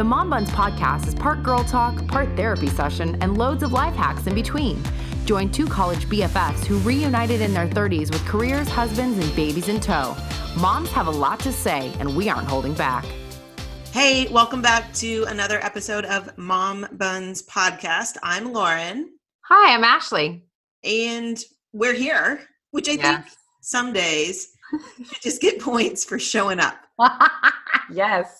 The Mom Buns podcast is part girl talk, part therapy session, and loads of life hacks in between. Join two college BFFs who reunited in their 30s with careers, husbands, and babies in tow. Moms have a lot to say, and we aren't holding back. Hey, welcome back to another episode of Mom Buns podcast. I'm Lauren. Hi, I'm Ashley. And we're here, which I yes. think some days you just get points for showing up. yes.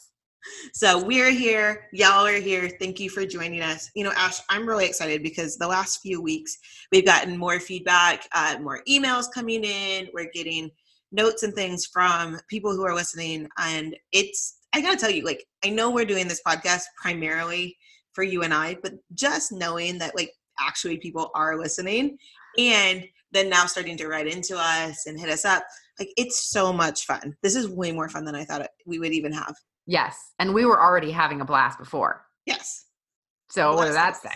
So we're here. Y'all are here. Thank you for joining us. You know, Ash, I'm really excited because the last few weeks we've gotten more feedback, uh, more emails coming in. We're getting notes and things from people who are listening. And it's, I gotta tell you, like, I know we're doing this podcast primarily for you and I, but just knowing that, like, actually people are listening and then now starting to write into us and hit us up, like, it's so much fun. This is way more fun than I thought we would even have. Yes. And we were already having a blast before. Yes. So, what does that say?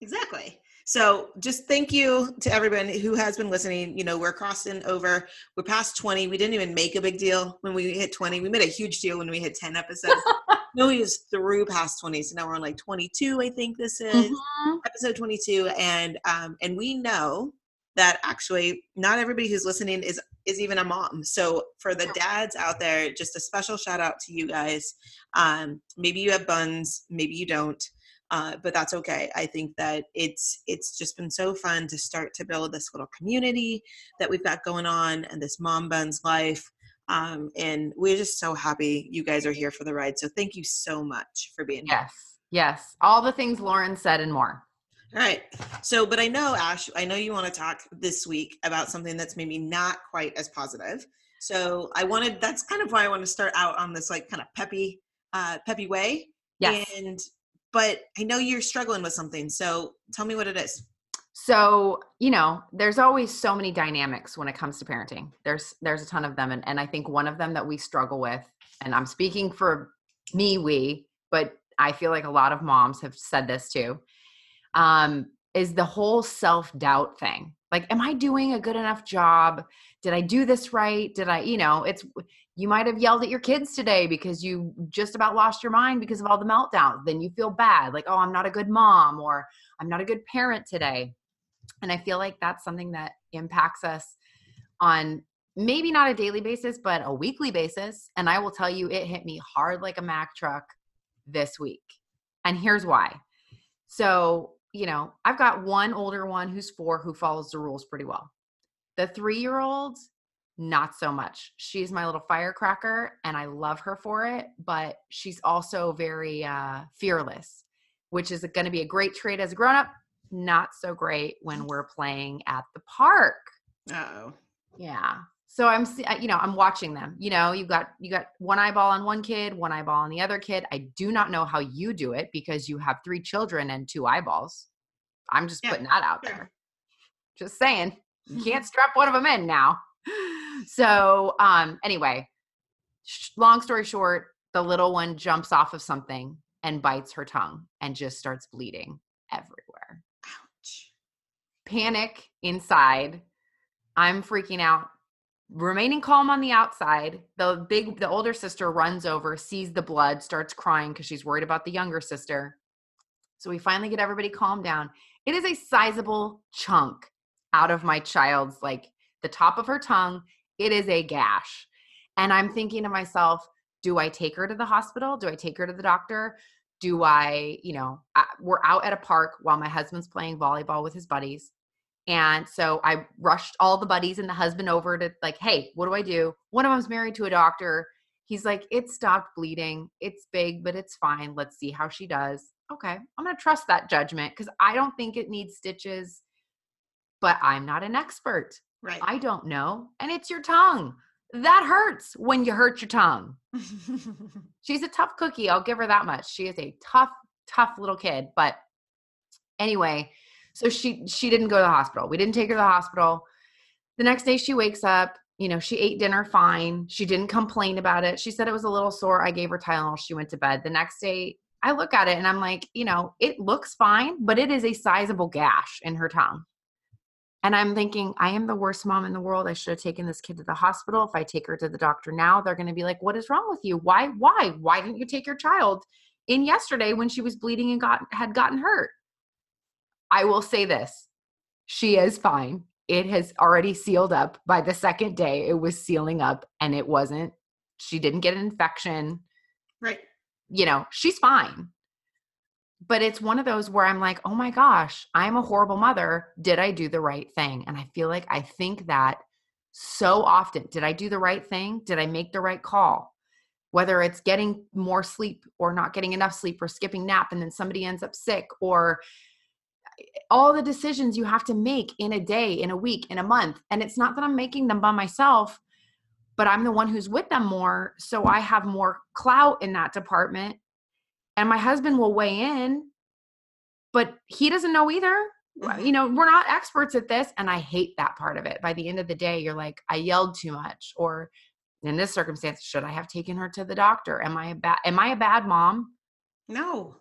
Exactly. So just thank you to everyone who has been listening. You know, we're crossing over, we're past 20. We didn't even make a big deal when we hit 20. We made a huge deal when we hit 10 episodes. no, we was through past 20. So now we're on like 22, I think this is mm-hmm. episode 22. And um, and we know that actually not everybody who's listening is is even a mom. So for the dads out there, just a special shout out to you guys. Um, maybe you have buns, maybe you don't uh, but that's okay. I think that it's it's just been so fun to start to build this little community that we've got going on and this mom buns life. Um, and we're just so happy you guys are here for the ride. So thank you so much for being yes. here. Yes, yes, all the things Lauren said and more. All right. So, but I know Ash, I know you want to talk this week about something that's maybe not quite as positive. So I wanted that's kind of why I want to start out on this like kind of peppy uh peppy way. Yes. And but I know you're struggling with something. So tell me what it is. So, you know, there's always so many dynamics when it comes to parenting. There's there's a ton of them and, and I think one of them that we struggle with, and I'm speaking for me, we, but I feel like a lot of moms have said this too, um, is the whole self-doubt thing. Like, am I doing a good enough job? Did I do this right? Did I, you know, it's you might have yelled at your kids today because you just about lost your mind because of all the meltdowns. Then you feel bad, like, oh, I'm not a good mom or I'm not a good parent today. And I feel like that's something that impacts us on maybe not a daily basis, but a weekly basis. And I will tell you, it hit me hard like a Mack truck this week. And here's why. So, you know, I've got one older one who's four who follows the rules pretty well. The three year old not so much. She's my little firecracker and I love her for it, but she's also very uh, fearless, which is going to be a great trait as a grown up, not so great when we're playing at the park. Oh. Yeah. So I'm you know, I'm watching them. You know, you got you got one eyeball on one kid, one eyeball on the other kid. I do not know how you do it because you have three children and two eyeballs. I'm just yeah, putting that out sure. there. Just saying. You can't strap one of them in now so um anyway long story short the little one jumps off of something and bites her tongue and just starts bleeding everywhere ouch panic inside i'm freaking out remaining calm on the outside the big the older sister runs over sees the blood starts crying because she's worried about the younger sister so we finally get everybody calmed down it is a sizable chunk out of my child's like the top of her tongue it is a gash. And I'm thinking to myself, do I take her to the hospital? Do I take her to the doctor? Do I, you know, I, we're out at a park while my husband's playing volleyball with his buddies. And so I rushed all the buddies and the husband over to like, hey, what do I do? One of them's married to a doctor. He's like, it stopped bleeding. It's big, but it's fine. Let's see how she does. Okay, I'm going to trust that judgment because I don't think it needs stitches, but I'm not an expert. Right. I don't know. And it's your tongue. That hurts when you hurt your tongue. She's a tough cookie. I'll give her that much. She is a tough, tough little kid. But anyway, so she she didn't go to the hospital. We didn't take her to the hospital. The next day she wakes up, you know, she ate dinner fine. She didn't complain about it. She said it was a little sore. I gave her Tylenol. She went to bed. The next day I look at it and I'm like, you know, it looks fine, but it is a sizable gash in her tongue. And I'm thinking, I am the worst mom in the world. I should have taken this kid to the hospital. If I take her to the doctor now, they're going to be like, "What is wrong with you? Why? Why? Why didn't you take your child? in yesterday when she was bleeding and got had gotten hurt. I will say this. She is fine. It has already sealed up by the second day. It was sealing up and it wasn't she didn't get an infection. Right. You know, she's fine. But it's one of those where I'm like, "Oh my gosh, I'm a horrible mother. Did I do the right thing?" And I feel like I think that so often. Did I do the right thing? Did I make the right call? Whether it's getting more sleep or not getting enough sleep or skipping nap and then somebody ends up sick or all the decisions you have to make in a day, in a week, in a month. And it's not that I'm making them by myself, but I'm the one who's with them more. So I have more clout in that department. And my husband will weigh in, but he doesn't know either. Mhm. You know, we're not experts at this. And I hate that part of it. By the end of the day, you're like, I yelled too much. Or in this circumstance, should I have taken her to the doctor? Am I a bad am I a bad mom? No.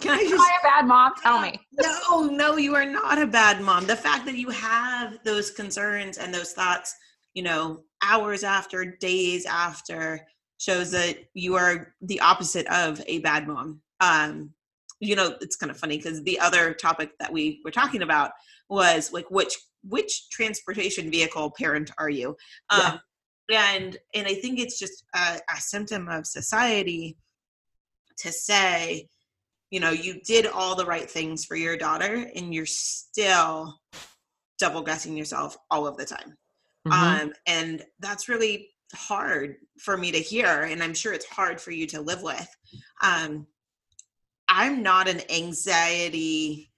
Can I Am just I a bad mom? Tell me. No, no, you are not a bad mom. The fact that you have those concerns and those thoughts, you know, hours after, days after, shows that you are the opposite of a bad mom. Um, you know, it's kind of funny because the other topic that we were talking about was like which which transportation vehicle parent are you? Yeah. Um, and and I think it's just a, a symptom of society to say you know you did all the right things for your daughter and you're still double guessing yourself all of the time. Mhm. um and that's really hard for me to hear and i'm sure it's hard for you to live with. Um i'm not an anxiety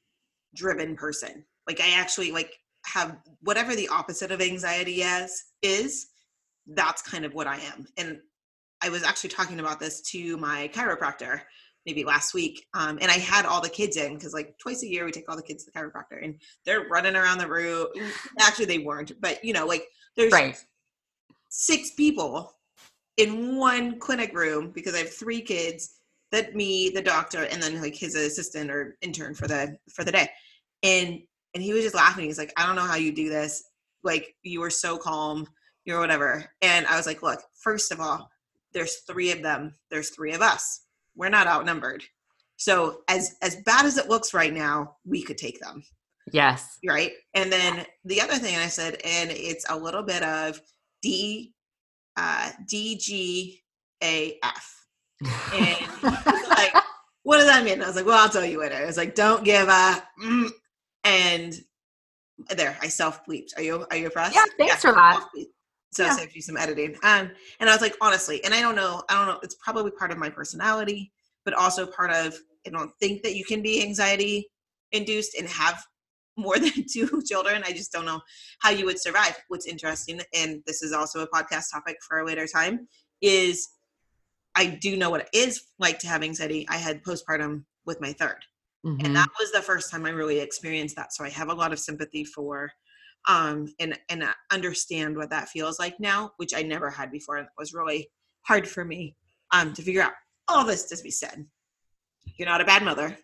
driven person. Like i actually like have whatever the opposite of anxiety is is that's kind of what i am. And i was actually talking about this to my chiropractor maybe last week um, and i had all the kids in because like twice a year we take all the kids to the chiropractor and they're running around the room actually they weren't but you know like there's Right. six people in one clinic room because I have three kids that me, the doctor, and then like his assistant or intern for the for the day. And and he was just laughing. He's like, I don't know how you do this. Like you were so calm, you're whatever. And I was like, look, first of all, there's three of them, there's three of us. We're not outnumbered. So as as bad as it looks right now, we could take them Yes. right? And then the other thing I said, and it's a little bit of D, uh, D G A F. And like, what does that mean? I was like, well, I'll tell you later. I was like, don't give a, mm, and there, I self bleeped. Are you are you impressed? Yeah, thanks for that. self-bleeped. So Yeah. it saves you some editing. Um, and I was like, honestly, and I don't know, I don't know, it's probably part of my personality, but also part of I don't think that you can be anxiety induced and have more than two children. I just don't know how you would survive. What's interesting, and this is also a podcast topic for a later time, is I do know what it is like to have anxiety. I had postpartum with my third Mhm. and that was the first time i really experienced that so i have a lot of sympathy for um and and understand what that feels like now which i never had before and it was really hard for me um to figure out all this to be said you're not a bad mother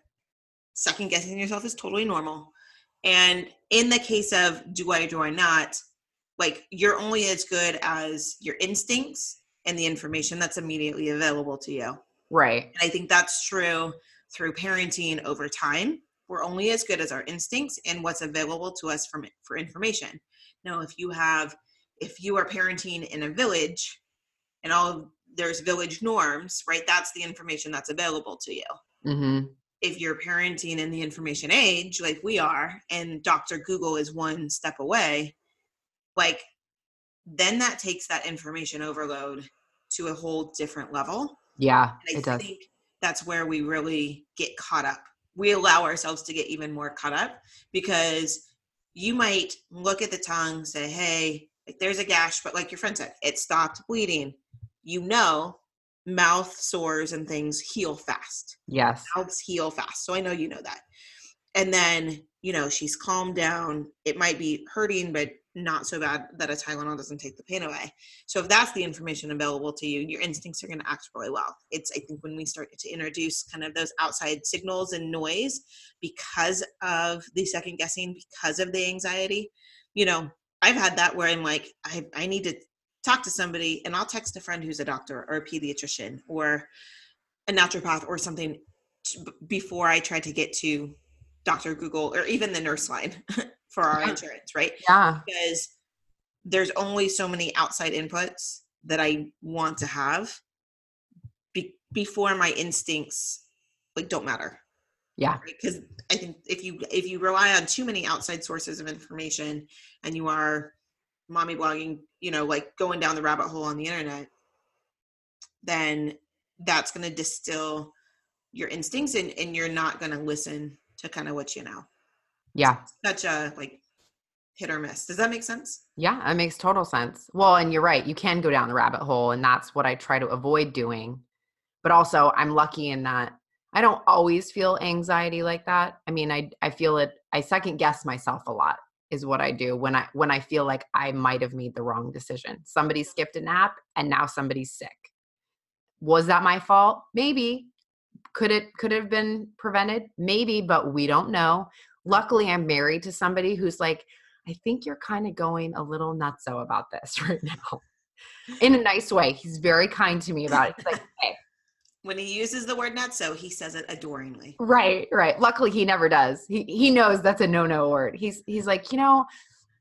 second guessing yourself is totally normal and in the case of do i do i not like you're only as good as your instincts and the information that's immediately available to you right. and I think that's true through parenting over time. We're only as good as our instincts and what's available to us from for information. Now, if you have, if you are parenting in a village, and all there's village norms, right? That's the information that's available to you. hmm If you're parenting in the information age, like we are, and Dr. Google is one step away, like then that takes that information overload to a whole different level. Yeah, And I it does. think that's where we really get caught up. We allow ourselves to get even more caught up because you might look at the tongue, say, hey, like there's a gash, but like your friend said, it stopped bleeding. You know, mouth sores and things heal fast. Yes. Mouths heal fast. So I know you know that. And then, you know, she's calmed down. It might be hurting, but not so bad that a Tylenol doesn't take the pain away. So if that's the information available to you, your instincts are going to act really well. It's I think when we start to introduce kind of those outside signals and noise because of the second guessing, because of the anxiety, you know, I've had that where I'm like, I, I need to talk to somebody and I'll text a friend who's a doctor or a pediatrician or a naturopath or something before I try to get to Dr. Google or even the nurse line for our Yeah. insurance, right? Yeah. Because there's only so many outside inputs that I want to have be- before my instincts like don't matter Yeah. because I think if you if you rely on too many outside sources of information and you are mommy blogging, you know, like going down the rabbit hole on the internet, then that's going to distill your instincts and, and you're not going to listen to kind of what you know. Yeah. Such a like hit or miss. Does that make sense? Yeah, it makes total sense. Well, and you're right. You can go down the rabbit hole, and that's what I try to avoid doing. But also, I'm lucky in that I don't always feel anxiety like that. I mean, I I feel it. I second guess myself a lot is what I do when I when I feel like I might have made the wrong decision. Somebody skipped a nap, and now somebody's sick. Was that my fault? Maybe. Could it could it have been prevented? Maybe, but we don't know. Luckily, I'm married to somebody who's like, I think you're kind of going a little nutso about this right now. In a nice way. He's very kind to me about it. He's like, hey, When he uses the word nutso he says it adoringly. right, right. Luckily he never does. He he knows that's a no-no word. He's he's like, you know,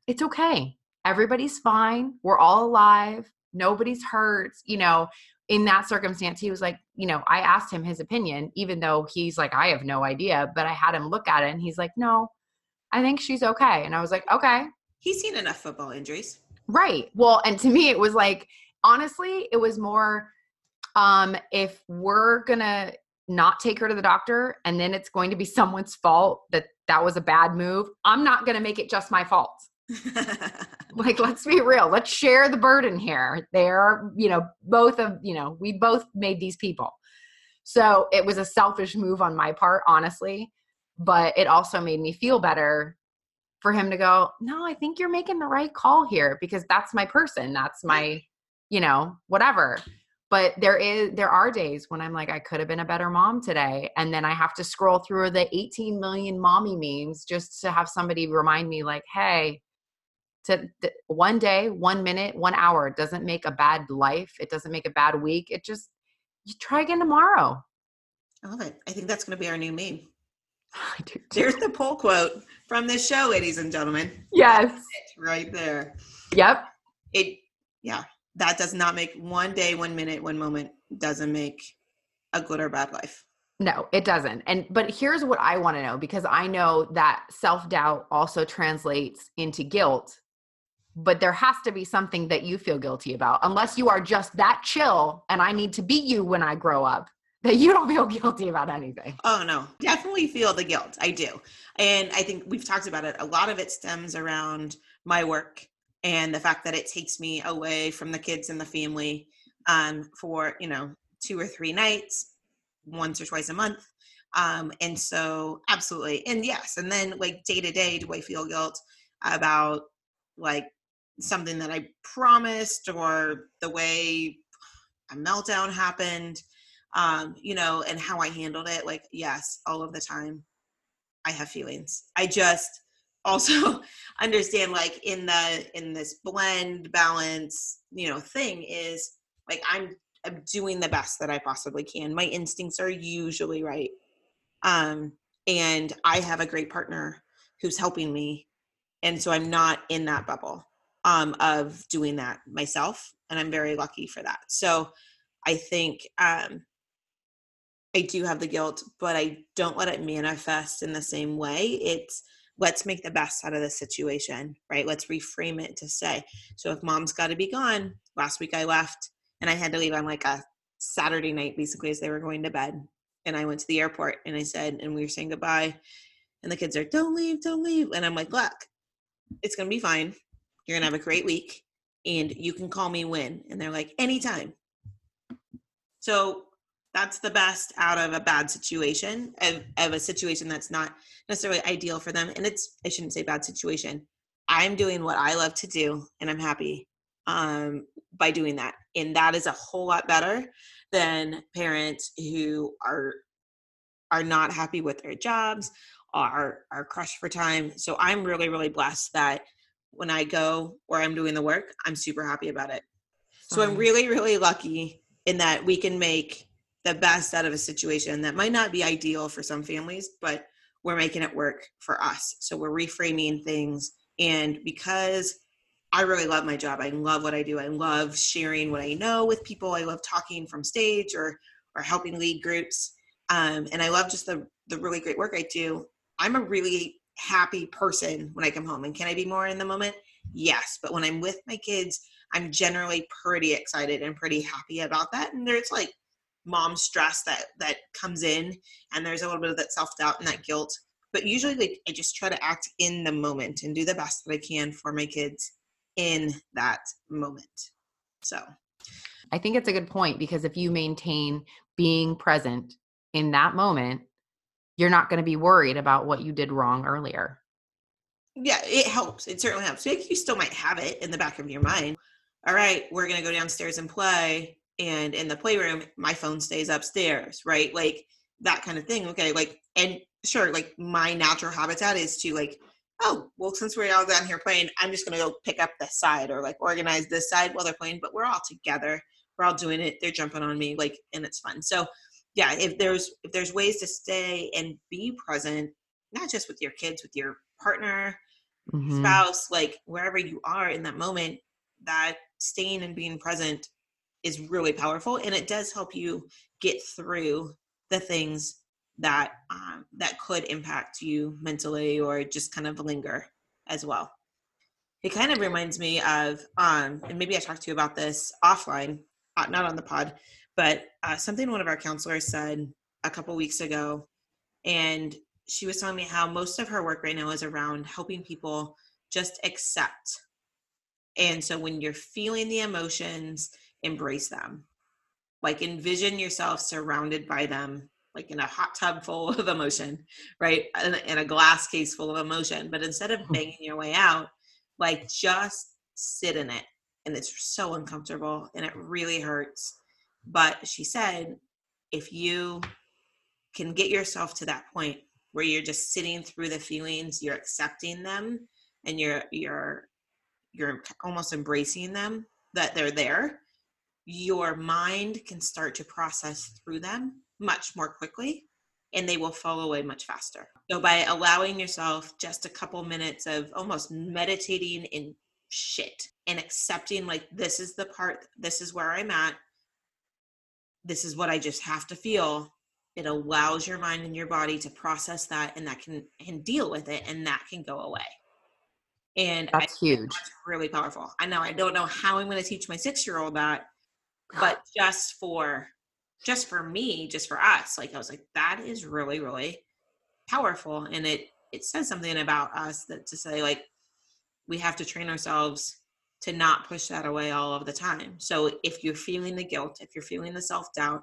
it's okay. Everybody's fine. We're all alive. Nobody's hurt. You know, in that circumstance, he was like, you know, I asked him his opinion, even though he's like, I have no idea. But I had him look at it and he's like, no, I think she's okay. And I was like, okay. He's seen enough football injuries. Right. Well, and to me, it was like, honestly, it was more um, if we're going to not take her to the doctor and then it's going to be someone's fault that that was a bad move, I'm not going to make it just my fault. Like, let's be real. Let's share the burden here. They're, you know, both of, you know, we both made these people. So it was a selfish move on my part, honestly. But it also made me feel better for him to go, no, I think you're making the right call here because that's my person. That's my, you know, whatever. But there is there are days when I'm like, I could have been a better mom today. And then I have to scroll through the 18 million mommy memes just to have somebody remind me, like, hey, to th- one day, one minute, one hour doesn't make a bad life. It doesn't make a bad week. It just you try again tomorrow. I love it. I think that's going to be our new meme. I do too. There's the poll quote from this show, ladies and gentlemen. Yes. Right there. Yep. It, yeah, that does not make one day, one minute, one moment doesn't make a good or bad life. No, it doesn't. And but here's what I want to know because I know that self-doubt also translates into guilt. But there has to be something that you feel guilty about unless you are just that chill and I need to be you when I grow up that you don't feel guilty about anything. Oh no, definitely feel the guilt. I do. And I think we've talked about it. A lot of it stems around my work and the fact that it takes me away from the kids and the family um, for, you know, two or three nights, once or twice a month. Um, and so absolutely. And yes, and then like day to day, do I feel guilt about like something that I promised or the way a meltdown happened? um, you know, and how I handled it. Like, yes, all of the time I have feelings. I just also understand like in the in this blend balance, you know, thing is like I'm I'm doing the best that I possibly can. My instincts are usually right. Um, and I have a great partner who's helping me. And so I'm not in that bubble um, of doing that myself. And I'm very lucky for that. So I think um, I do have the guilt, but I don't let it manifest in the same way. It's let's make the best out of the situation, right? Let's reframe it to say, so if mom's got to be gone, last week I left and I had to leave on like a Saturday night, basically, as they were going to bed. And I went to the airport and I said, and we were saying goodbye. And the kids are, don't leave, don't leave. And I'm like, look, it's going to be fine. You're going to have a great week and you can call me when. And they're like, anytime. So that's the best out of a bad situation of, of a situation that's not necessarily ideal for them and it's i shouldn't say bad situation i'm doing what i love to do and i'm happy um, by doing that and that is a whole lot better than parents who are are not happy with their jobs are are crushed for time so i'm really really blessed that when i go or i'm doing the work i'm super happy about it so i'm really really lucky in that we can make the best out of a situation that might not be ideal for some families, but we're making it work for us. So we're reframing things. And because I really love my job, I love what I do. I love sharing what I know with people. I love talking from stage or or helping lead groups. Um, and I love just the the really great work I do. I'm a really happy person when I come home. And can I be more in the moment? Yes. But when I'm with my kids, I'm generally pretty excited and pretty happy about that. And there's like mom stress that that comes in and there's a little bit of that self-doubt and that guilt. But usually like I just try to act in the moment and do the best that I can for my kids in that moment. So I think it's a good point because if you maintain being present in that moment, you're not going to be worried about what you did wrong earlier. Yeah, it helps. It certainly helps. You still might have it in the back of your mind. All right, we're going to go downstairs and play. And in the playroom, my phone stays upstairs, right? Like that kind of thing. Okay, like, and sure, like my natural habitat is to like, oh, well, since we're all down here playing, I'm just going to go pick up this side or like organize this side while they're playing, but we're all together. We're all doing it. They're jumping on me, like, and it's fun. So, yeah, if there's if there's ways to stay and be present, not just with your kids, with your partner, mm-hmm. spouse, like wherever you are in that moment, that staying and being present is really powerful, and it does help you get through the things that um, that could impact you mentally or just kind of linger as well. It kind of reminds me of, um, and maybe I talked to you about this offline, uh, not on the pod, but uh, something one of our counselors said a couple weeks ago, and she was telling me how most of her work right now is around helping people just accept. And so when you're feeling the emotions, embrace them. Like envision yourself surrounded by them, like in a hot tub full of emotion, right? In, in a glass case full of emotion. But instead of hmm. banging your way out, like just sit in it. And it's so uncomfortable and it really hurts but she said, if you can get yourself to that point where you're just sitting through the feelings, you're accepting them, and you're you're you're almost embracing them that they're there, your mind can start to process through them much more quickly and they will fall away much faster. So by allowing yourself just a couple minutes of almost meditating in shit and accepting like this is the part this is where I'm at this is what I just have to feel. It allows your mind and your body to process that and that can and deal with it and that can go away. And that's I, huge. That's really powerful. I know I don't know how I'm going to teach my six year old that, but just for just for me, just for us, like I was like, that is really, really powerful. And it it says something about us that to say like we have to train ourselves to not push that away all of the time. So if you're feeling the guilt, if you're feeling the self doubt,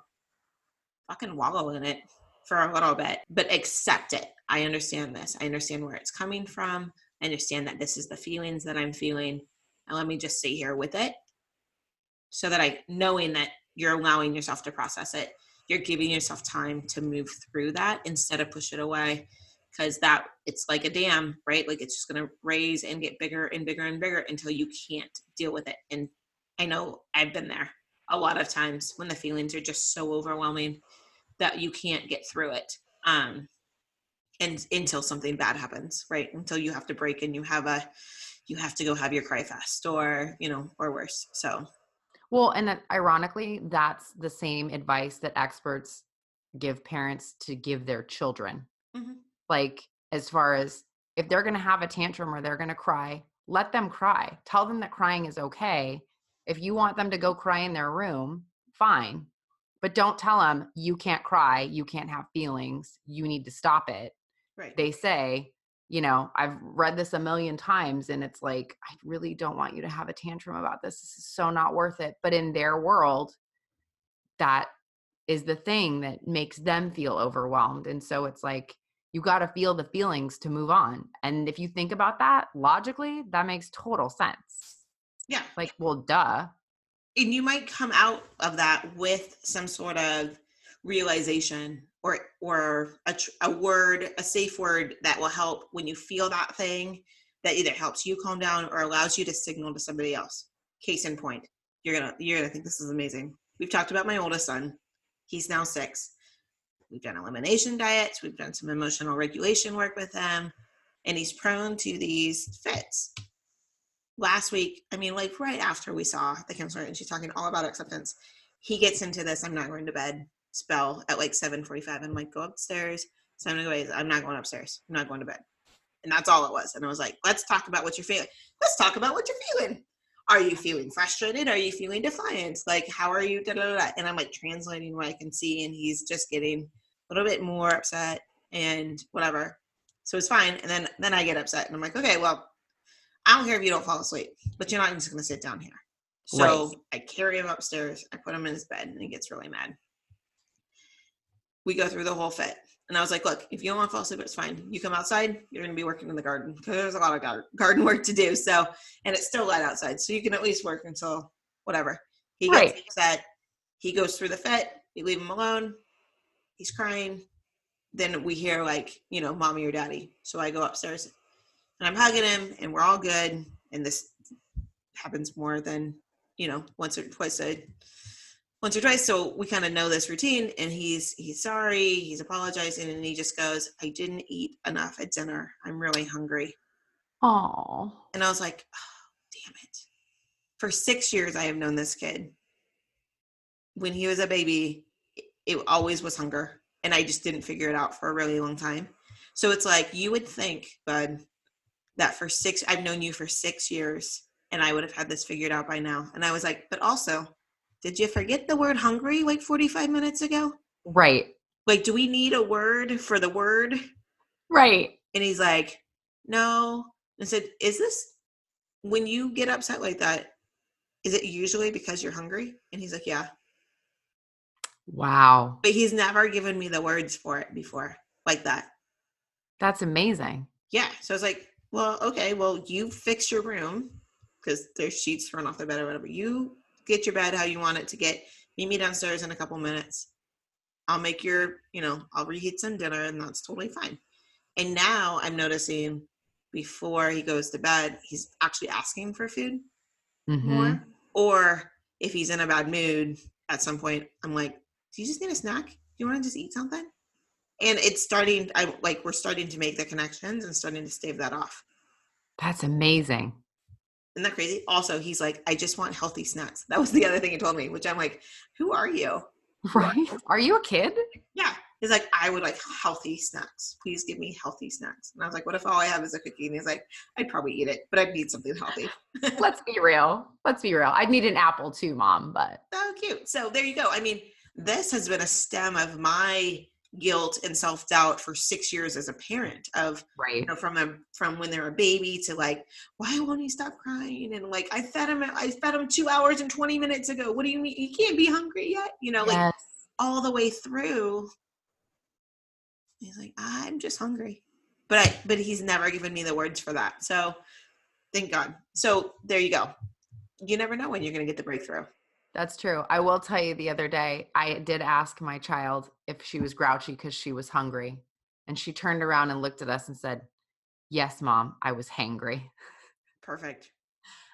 fucking wallow in it for a little bit, but accept it. I understand this. I understand where it's coming from. I understand that this is the feelings that I'm feeling. And let me just sit here with it so that I, knowing that you're allowing yourself to process it, you're giving yourself time to move through that instead of push it away because that it's like a dam, right? Like it's just going to raise and get bigger and bigger and bigger until you can't deal with it. And I know I've been there a lot of times when the feelings are just so overwhelming that you can't get through it. Um, and until something bad happens, right? Until you have to break and you have a, you have to go have your cry fest or, you know, or worse. So, well, and that, ironically, that's the same advice that experts give parents to give their children. Mm-hmm like as far as if they're going to have a tantrum or they're going to cry let them cry. Tell them that crying is okay. If you want them to go cry in their room fine but don't tell them you can't cry you can't have feelings you need to stop it. Right. They say you know i've read this a million times and it's like i really don't want you to have a tantrum about this this is so not worth it. But in their world that is the thing that makes them feel overwhelmed and so it's like you got to feel the feelings to move on. And if you think about that logically, that makes total sense. Yeah. Like, well, duh. And you might come out of that with some sort of realization or or a, a word, a safe word that will help when you feel that thing that either helps you calm down or allows you to signal to somebody else. Case in point, you're gonna you're gonna think this is amazing. We've talked about my oldest son. He's now six. We've done elimination diets. We've done some emotional regulation work with him, and he's prone to these fits. Last week, I mean, like right after we saw the counselor, and she's talking all about acceptance, he gets into this. I'm not going to bed spell at like 7:45. I'm like, go upstairs. So I'm gonna go. I'm not going upstairs. I'm not going to bed. And that's all it was. And I was like, let's talk about what you're feeling. Let's talk about what you're feeling. Are you feeling frustrated? Are you feeling defiant? Like, how are you? Da, da, da, And I'm like translating what I can see, and he's just getting a little bit more upset and whatever. So it's fine. And then then I get upset, and I'm like, okay, well, I don't care if you don't fall asleep, but you're not just gonna sit down here. So right. I carry him upstairs. I put him in his bed, and he gets really mad. We go through the whole fit. And I was like, look, if you don't want to fall asleep, it's fine. You come outside, you're going to be working in the garden because there's a lot of garden work to do. So, and it's still light outside. So you can at least work until whatever. He gets right. upset. He goes through the fit. We leave him alone. He's crying. Then we hear like, you know, mommy or daddy. So I go upstairs and I'm hugging him and we're all good. And this happens more than, you know, once or twice a once or twice so we kind of know this routine and he's he's sorry he's apologizing and he just goes i didn't eat enough at dinner i'm really hungry oh and i was like oh, damn it for six years i have known this kid when he was a baby it always was hunger and i just didn't figure it out for a really long time so it's like you would think bud that for six i've known you for six years and i would have had this figured out by now and i was like but also did you forget the word hungry like 45 minutes ago? Right. Like, do we need a word for the word? Right. And he's like, no. and said, is this when you get upset like that? Is it usually because you're hungry? And he's like, yeah. Wow. But he's never given me the words for it before like that. That's amazing. Yeah. So I was like, well, okay, well, you fix your room because there's sheets thrown off the bed or whatever. You get your bed how you want it to get. Meet me downstairs in a couple minutes. I'll make your, you know, I'll reheat some dinner and that's totally fine. And now I'm noticing before he goes to bed, he's actually asking for food mm-hmm. more. Or if he's in a bad mood at some point, I'm like, do you just need a snack? Do you want to just eat something? And it's starting, I like, we're starting to make the connections and starting to stave that off. That's amazing. Isn't that crazy? Also, he's like, I just want healthy snacks. That was the other thing he told me, which I'm like, who are you? Right. Are you a kid? Yeah. He's like, I would like healthy snacks. Please give me healthy snacks. And I was like, what if all I have is a cookie? And he's like, I'd probably eat it, but I'd need something healthy. Let's be real. Let's be real. I'd need an apple too, mom, but. So cute. So there you go. I mean, this has been a stem of my guilt and self-doubt for six years as a parent of right. you know from a from when they're a baby to like why won't he stop crying? And like i fed him i fed him two hours and 20 minutes ago. What do you mean? You can't be hungry yet? You know yes. like all the way through. He's like i'm just hungry. But i but he's never given me the words for that. So thank god. So there you go. You never know when you're going to get the breakthrough that's true. I will tell you the other day, I did ask my child if she was grouchy because she was hungry. And she turned around and looked at us and said, Yes, mom, I was hangry. Perfect.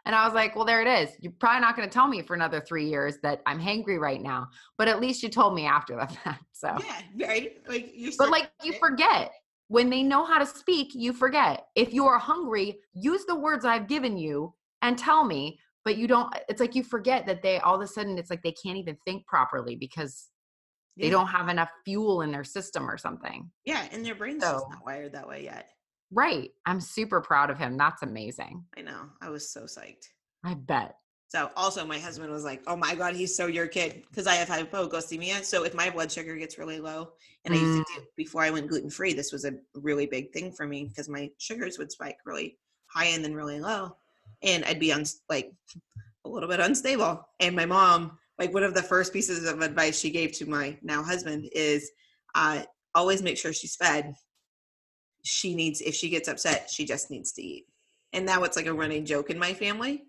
And I was like, Well, there it is. You're probably not going to tell me for another three years that I'm hangry right now. But at least you told me after the fact. So, yeah, right. Like you but like you forget when they know how to speak, you forget. If you are hungry, use the words I've given you and tell me but you don't it's like you forget that they all of a sudden it's like they can't even think properly because yeah. they don't have enough fuel in their system or something yeah and their brain's so, just not wired that way yet right i'm super proud of him that's amazing i know i was so psyched i bet so also my husband was like, "Oh my god, he's so your kid," because I have hypoglycemia. So if my blood sugar gets really low, and mm. I used to do before I went gluten free, this was a really big thing for me because my sugars would spike really high and then really low and I'd be on like a little bit unstable. And my mom, like one of the first pieces of advice she gave to my now husband is uh, always make sure she's fed. She needs, if she gets upset, she just needs to eat. And now it's like a running joke in my family.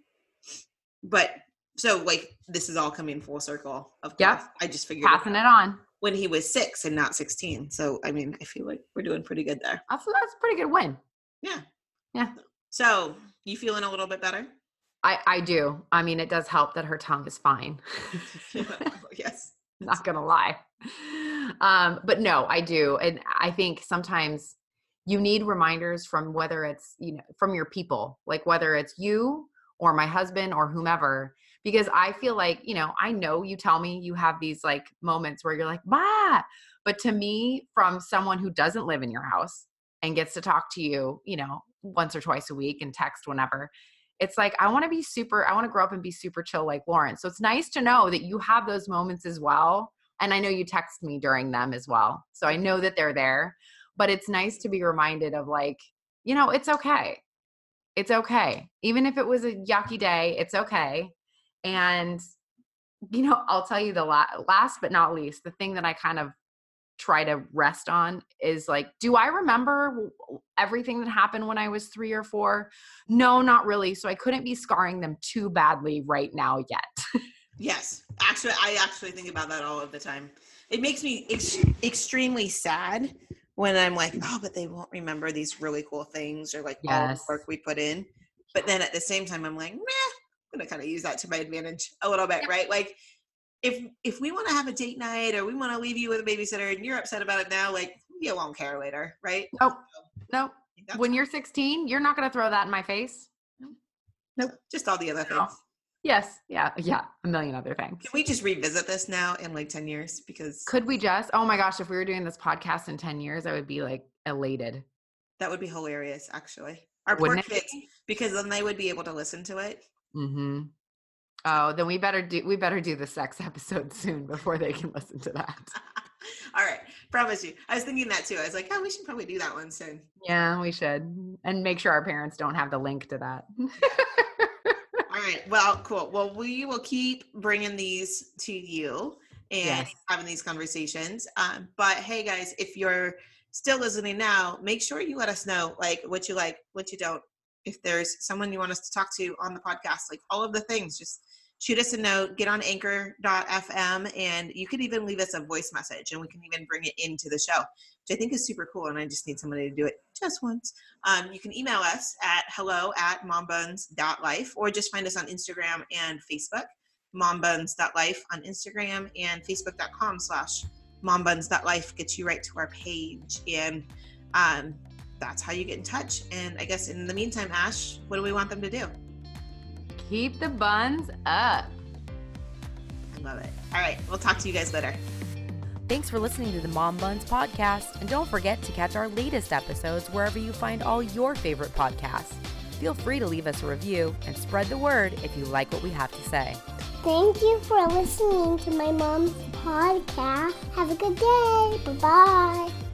But so like this is all coming full circle. Of course, yep. I just figured passing it, it on when he was six and not sixteen. So I mean, I feel like we're doing pretty good there. That's that's a pretty good win. Yeah. Yeah. So you feeling a little bit better? I, I do. I mean, it does help that her tongue is fine. yes. not gonna lie. Um, but no, I do. And I think sometimes you need reminders from whether it's, you know, from your people, like whether it's you or my husband or whomever, because I feel like, you know, I know you tell me you have these like moments where you're like, bah. But to me, from someone who doesn't live in your house and gets to talk to you, you know, once or twice a week and text whenever, it's like I want to be super, I want to grow up and be super chill like Lauren. So it's nice to know that you have those moments as well. And I know you text me during them as well. So I know that they're there. But it's nice to be reminded of like, you know, it's okay. It's okay. Even if it was a yucky day, it's okay. And, you know, I'll tell you the la- last but not least, the thing that I kind of try to rest on is like, do I remember everything that happened when I was three or four? No, not really. So I couldn't be scarring them too badly right now yet. yes. Actually, I actually think about that all of the time. It makes me ex- extremely sad when I'm like, oh, but they won't remember these really cool things or like yes. all the work we put in. But then at the same time, I'm like, nah, I'm gonna kind of use that to my advantage a little bit, right? Like if if we want to have a date night or we want to leave you with a babysitter and you're upset about it now, like you won't care later, right? Nope. nope. When you're 16, you're not going to throw that in my face. Nope. Just all the other things. Yes. Yeah. Yeah. A million other things. Can we just revisit this now in like 10 years? Because could we just? Oh my gosh. If we were doing this podcast in 10 years, I would be like elated. That would be hilarious, actually. Our Wouldn't poor kids, because then they would be able to listen to it. Mm-hmm. Oh, then we better do we better do the sex episode soon before they can listen to that. All right, promise you. I was thinking that too. I was like, oh, we should probably do that one soon. Yeah, we should, and make sure our parents don't have the link to that. All right. Well, cool. Well, we will keep bringing these to you and yes. having these conversations. Um, but hey, guys, if you're still listening now, make sure you let us know like what you like, what you don't. If there's someone you want us to talk to on the podcast, like all of the things, just shoot us a note, get on anchor.fm, and you could even leave us a voice message and we can even bring it into the show, which I think is super cool. And I just need somebody to do it just once. Um, you can email us at hello at mombuns.life or just find us on Instagram and Facebook, mombuns.life on Instagram and facebook.com slash mombuns.life gets you right to our page. And um, that's how you get in touch. And I guess in the meantime, Ash, what do we want them to do? Keep the buns up. I love it. All right. We'll talk to you guys later. Thanks for listening to the Mom Buns podcast. And don't forget to catch our latest episodes wherever you find all your favorite podcasts. Feel free to leave us a review and spread the word if you like what we have to say. Thank you for listening to my mom's podcast. Have a good day. Bye bye.